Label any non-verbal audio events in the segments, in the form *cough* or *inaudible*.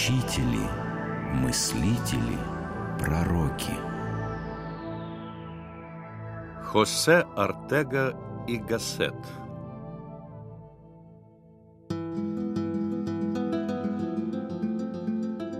учители, мыслители, пророки. Хосе Артега и Гассет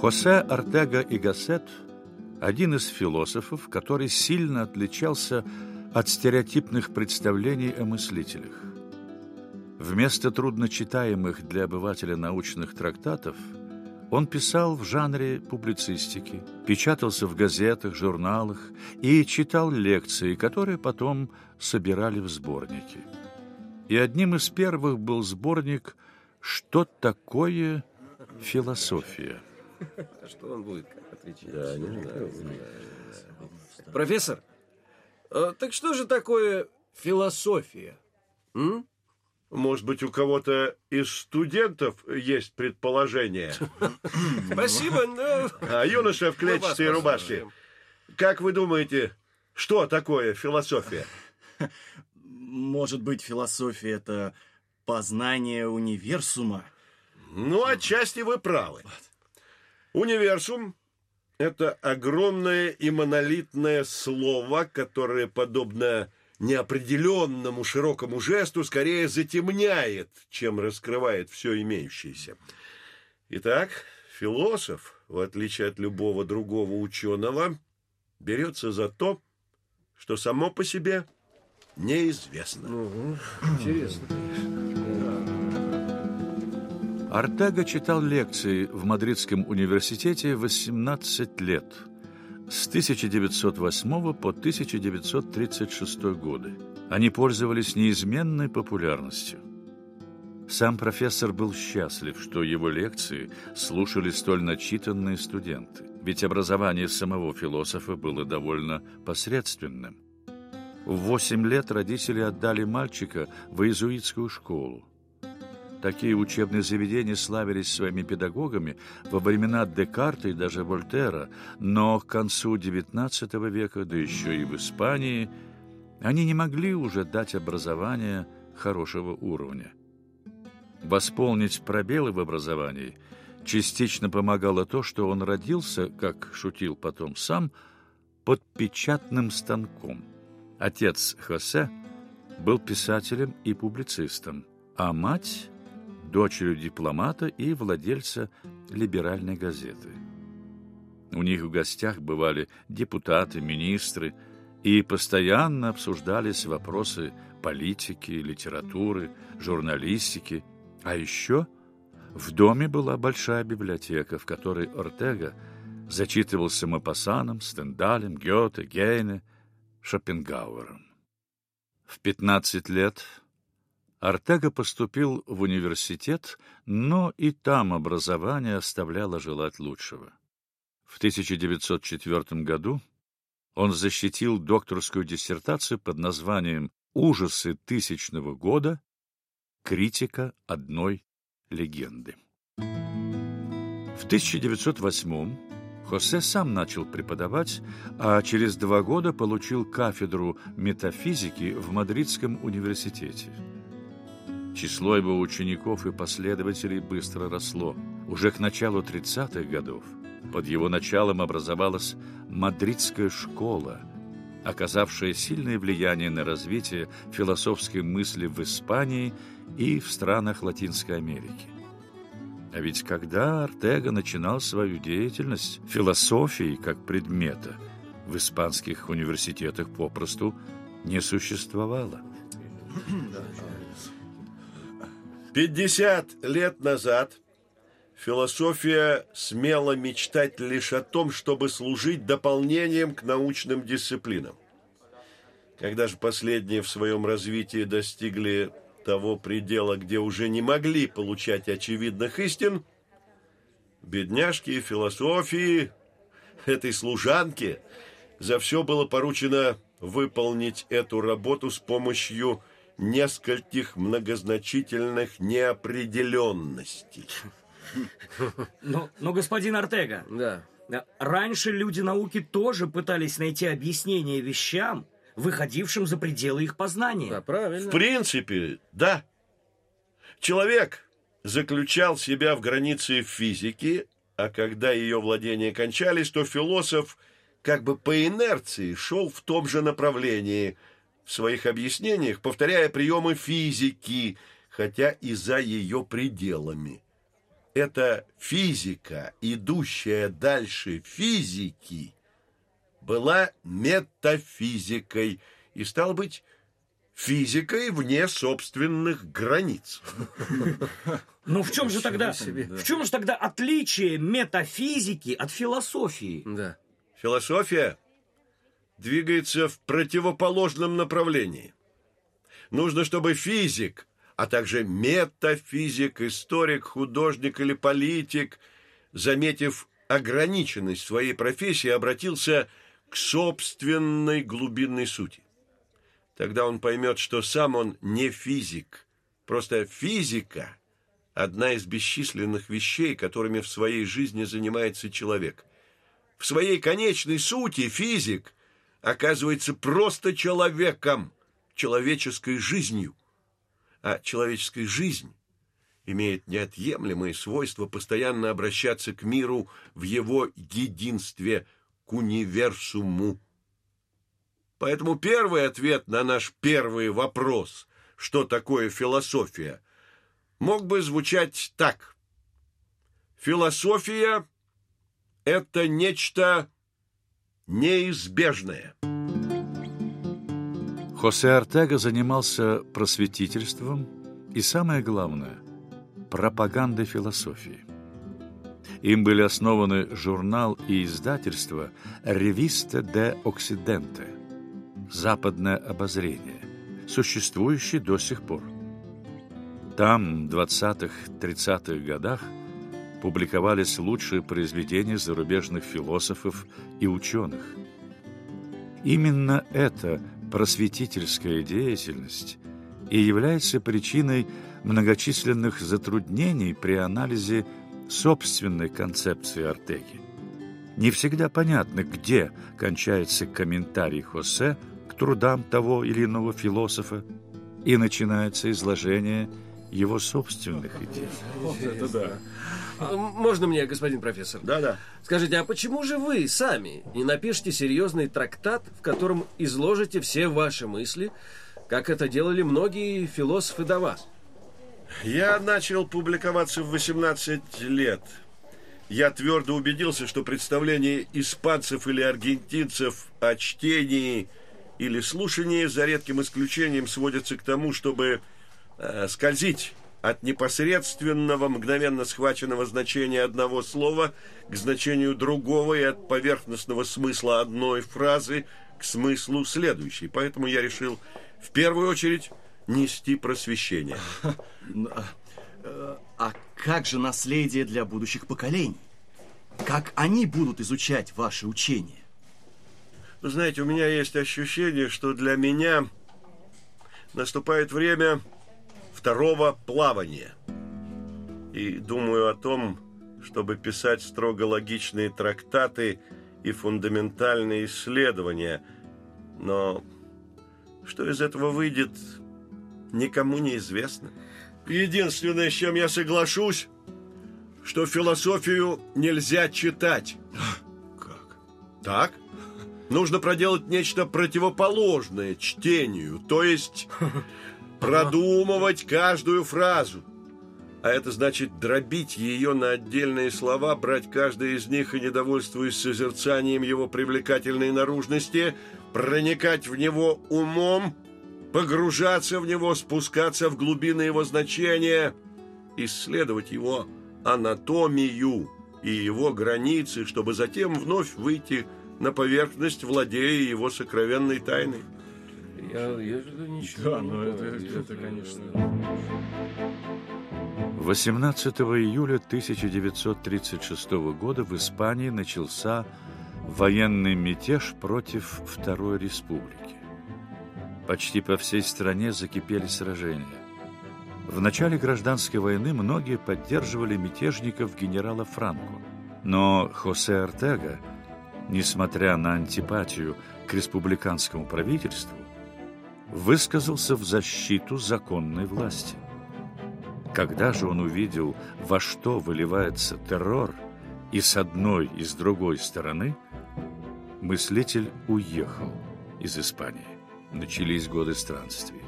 Хосе Артега и Гассет – один из философов, который сильно отличался от стереотипных представлений о мыслителях. Вместо трудночитаемых для обывателя научных трактатов он писал в жанре публицистики, печатался в газетах, журналах и читал лекции, которые потом собирали в сборники. И одним из первых был сборник «Что такое философия?». Что он будет отвечать? Да, не знаю. Профессор, а, так что же такое философия? М? Может быть, у кого-то из студентов есть предположение? *laughs* Спасибо, но... А юноша в клетчатой рубашке. Как вы думаете, что такое философия? Может быть, философия — это познание универсума? Ну, отчасти вы правы. Универсум – это огромное и монолитное слово, которое, подобно неопределенному широкому жесту, скорее затемняет, чем раскрывает все имеющееся. Итак, философ, в отличие от любого другого ученого, берется за то, что само по себе неизвестно. Интересно. Артега читал лекции в Мадридском университете 18 лет, с 1908 по 1936 годы. Они пользовались неизменной популярностью. Сам профессор был счастлив, что его лекции слушали столь начитанные студенты, ведь образование самого философа было довольно посредственным. В восемь лет родители отдали мальчика в иезуитскую школу. Такие учебные заведения славились своими педагогами во времена Декарта и даже Вольтера, но к концу XIX века, да еще и в Испании, они не могли уже дать образование хорошего уровня. Восполнить пробелы в образовании частично помогало то, что он родился, как шутил потом сам, под печатным станком. Отец Хосе был писателем и публицистом, а мать – дочерью дипломата и владельца либеральной газеты. У них в гостях бывали депутаты, министры, и постоянно обсуждались вопросы политики, литературы, журналистики. А еще в доме была большая библиотека, в которой Ортега зачитывался Мапассаном, Стендалем, Гёте, Гейне, Шопенгауэром. В 15 лет Артега поступил в университет, но и там образование оставляло желать лучшего. В 1904 году он защитил докторскую диссертацию под названием «Ужасы тысячного года. Критика одной легенды». В 1908 Хосе сам начал преподавать, а через два года получил кафедру метафизики в Мадридском университете. Число его учеников и последователей быстро росло. Уже к началу 30-х годов под его началом образовалась Мадридская школа, оказавшая сильное влияние на развитие философской мысли в Испании и в странах Латинской Америки. А ведь когда Артега начинал свою деятельность, философии как предмета в испанских университетах попросту не существовало. 50 лет назад философия смела мечтать лишь о том, чтобы служить дополнением к научным дисциплинам. Когда же последние в своем развитии достигли того предела, где уже не могли получать очевидных истин, бедняжки философии, этой служанке, за все было поручено выполнить эту работу с помощью нескольких многозначительных неопределенностей. Но, но господин Артега, Да. раньше люди науки тоже пытались найти объяснение вещам, выходившим за пределы их познания. Да, правильно. В принципе, да. Человек заключал себя в границе физики А когда ее владения кончались, то философ как бы по инерции шел в том же направлении, в своих объяснениях повторяя приемы физики, хотя и за ее пределами. Эта физика, идущая дальше физики, была метафизикой и, стал быть, физикой вне собственных границ. *laughs* Ну в чем же тогда, в чем же тогда отличие метафизики от философии? Да. Философия двигается в противоположном направлении. Нужно, чтобы физик, а также метафизик, историк, художник или политик, заметив ограниченность своей профессии, обратился к собственной глубинной сути. Тогда он поймет, что сам он не физик. Просто физика – одна из бесчисленных вещей, которыми в своей жизни занимается человек. В своей конечной сути физик оказывается просто человеком, человеческой жизнью. А человеческая жизнь имеет неотъемлемое свойство постоянно обращаться к миру в его единстве, к универсуму. Поэтому первый ответ на наш первый вопрос, что такое философия, мог бы звучать так. Философия – это нечто неизбежное. Хосе Артега занимался просветительством и, самое главное, пропагандой философии. Им были основаны журнал и издательство «Ревиста де Оксиденте» – «Западное обозрение», существующий до сих пор. Там в 20-30-х годах публиковались лучшие произведения зарубежных философов и ученых. Именно эта просветительская деятельность и является причиной многочисленных затруднений при анализе собственной концепции Артеги. Не всегда понятно, где кончается комментарий Хосе к трудам того или иного философа и начинается изложение его собственных идей. Это да. Можно мне, господин профессор? Да-да. Скажите, а почему же вы сами не напишите серьезный трактат, в котором изложите все ваши мысли, как это делали многие философы до вас? Я начал публиковаться в 18 лет. Я твердо убедился, что представление испанцев или аргентинцев о чтении или слушании, за редким исключением, сводится к тому, чтобы э, скользить от непосредственного, мгновенно схваченного значения одного слова к значению другого и от поверхностного смысла одной фразы к смыслу следующей. Поэтому я решил в первую очередь нести просвещение. А как же наследие для будущих поколений? Как они будут изучать ваши учения? Вы знаете, у меня есть ощущение, что для меня наступает время второго плавания. И думаю о том, чтобы писать строго логичные трактаты и фундаментальные исследования. Но что из этого выйдет, никому не известно. Единственное, с чем я соглашусь, что философию нельзя читать. Как? Так? Нужно проделать нечто противоположное чтению, то есть *laughs* продумывать каждую фразу. А это значит дробить ее на отдельные слова, брать каждый из них и, недовольствуясь созерцанием его привлекательной наружности, проникать в него умом, погружаться в него, спускаться в глубины его значения, исследовать его анатомию и его границы, чтобы затем вновь выйти на поверхность, владея его сокровенной тайной. Я, я ничего Да, не ну это, понял. это, конечно... 18 июля 1936 года в Испании начался военный мятеж против Второй Республики. Почти по всей стране закипели сражения. В начале гражданской войны многие поддерживали мятежников генерала Франко. Но Хосе Артега, несмотря на антипатию к республиканскому правительству, высказался в защиту законной власти. Когда же он увидел, во что выливается террор, И с одной и с другой стороны мыслитель уехал из Испании. Начались годы странствий.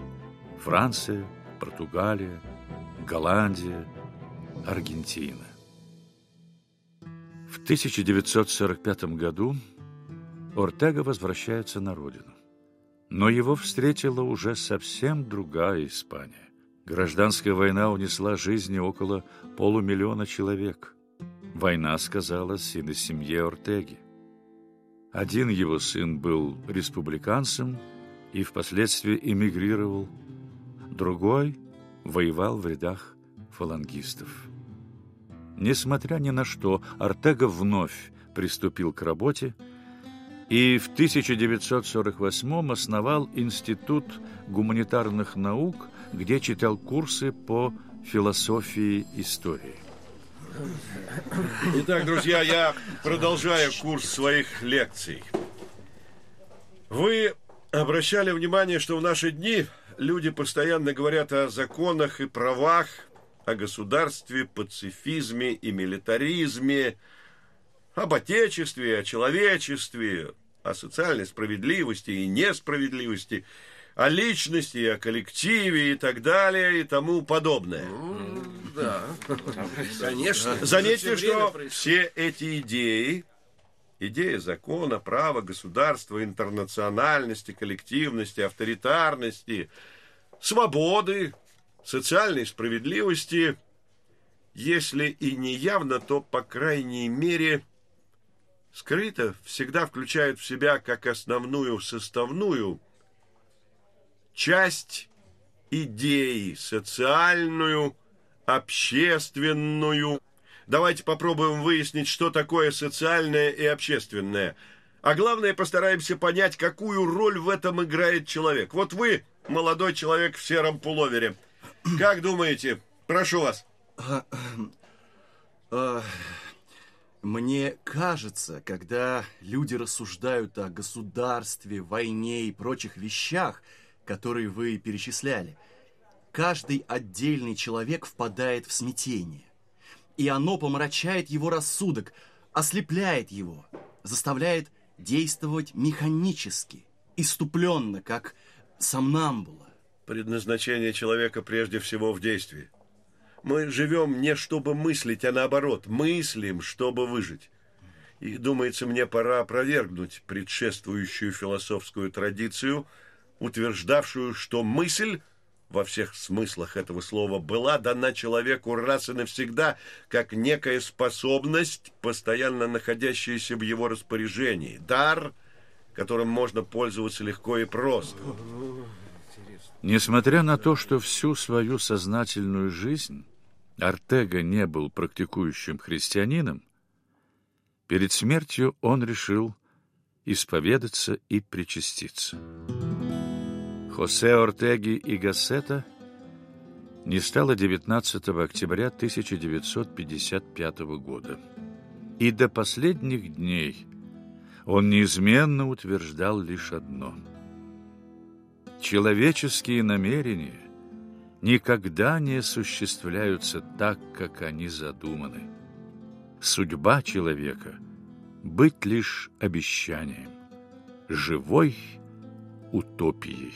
Франция, Португалия, Голландия, Аргентина. В 1945 году Ортега возвращается на родину. Но его встретила уже совсем другая Испания. Гражданская война унесла жизни около полумиллиона человек. Война сказалась и на семье Ортеги. Один его сын был республиканцем и впоследствии эмигрировал, другой воевал в рядах фалангистов. Несмотря ни на что, Ортега вновь приступил к работе и в 1948 основал Институт гуманитарных наук, где читал курсы по философии истории. Итак, друзья, я продолжаю курс своих лекций. Вы обращали внимание, что в наши дни люди постоянно говорят о законах и правах, о государстве, пацифизме и милитаризме, об отечестве, о человечестве, о социальной справедливости и несправедливости, о личности, о коллективе и так далее и тому подобное. Ну, да, конечно. Заметьте, что все эти идеи, идея закона, права, государства, интернациональности, коллективности, авторитарности, свободы, социальной справедливости, если и не явно, то, по крайней мере, скрыто всегда включают в себя как основную составную часть идеи, социальную, общественную. Давайте попробуем выяснить, что такое социальное и общественное. А главное, постараемся понять, какую роль в этом играет человек. Вот вы, молодой человек в сером пуловере, как думаете? Прошу вас. Мне кажется, когда люди рассуждают о государстве, войне и прочих вещах, которые вы перечисляли, каждый отдельный человек впадает в смятение. И оно помрачает его рассудок, ослепляет его, заставляет действовать механически, иступленно, как сомнамбула. Предназначение человека прежде всего в действии. Мы живем не чтобы мыслить, а наоборот, мыслим, чтобы выжить. И, думается, мне пора опровергнуть предшествующую философскую традицию, утверждавшую, что мысль во всех смыслах этого слова была дана человеку раз и навсегда, как некая способность, постоянно находящаяся в его распоряжении, дар, которым можно пользоваться легко и просто. Несмотря на то, что всю свою сознательную жизнь Артега не был практикующим христианином, перед смертью он решил исповедаться и причаститься. Хосе Ортеги и Гассета не стало 19 октября 1955 года. И до последних дней он неизменно утверждал лишь одно – Человеческие намерения никогда не осуществляются так, как они задуманы. Судьба человека — быть лишь обещанием, живой утопией.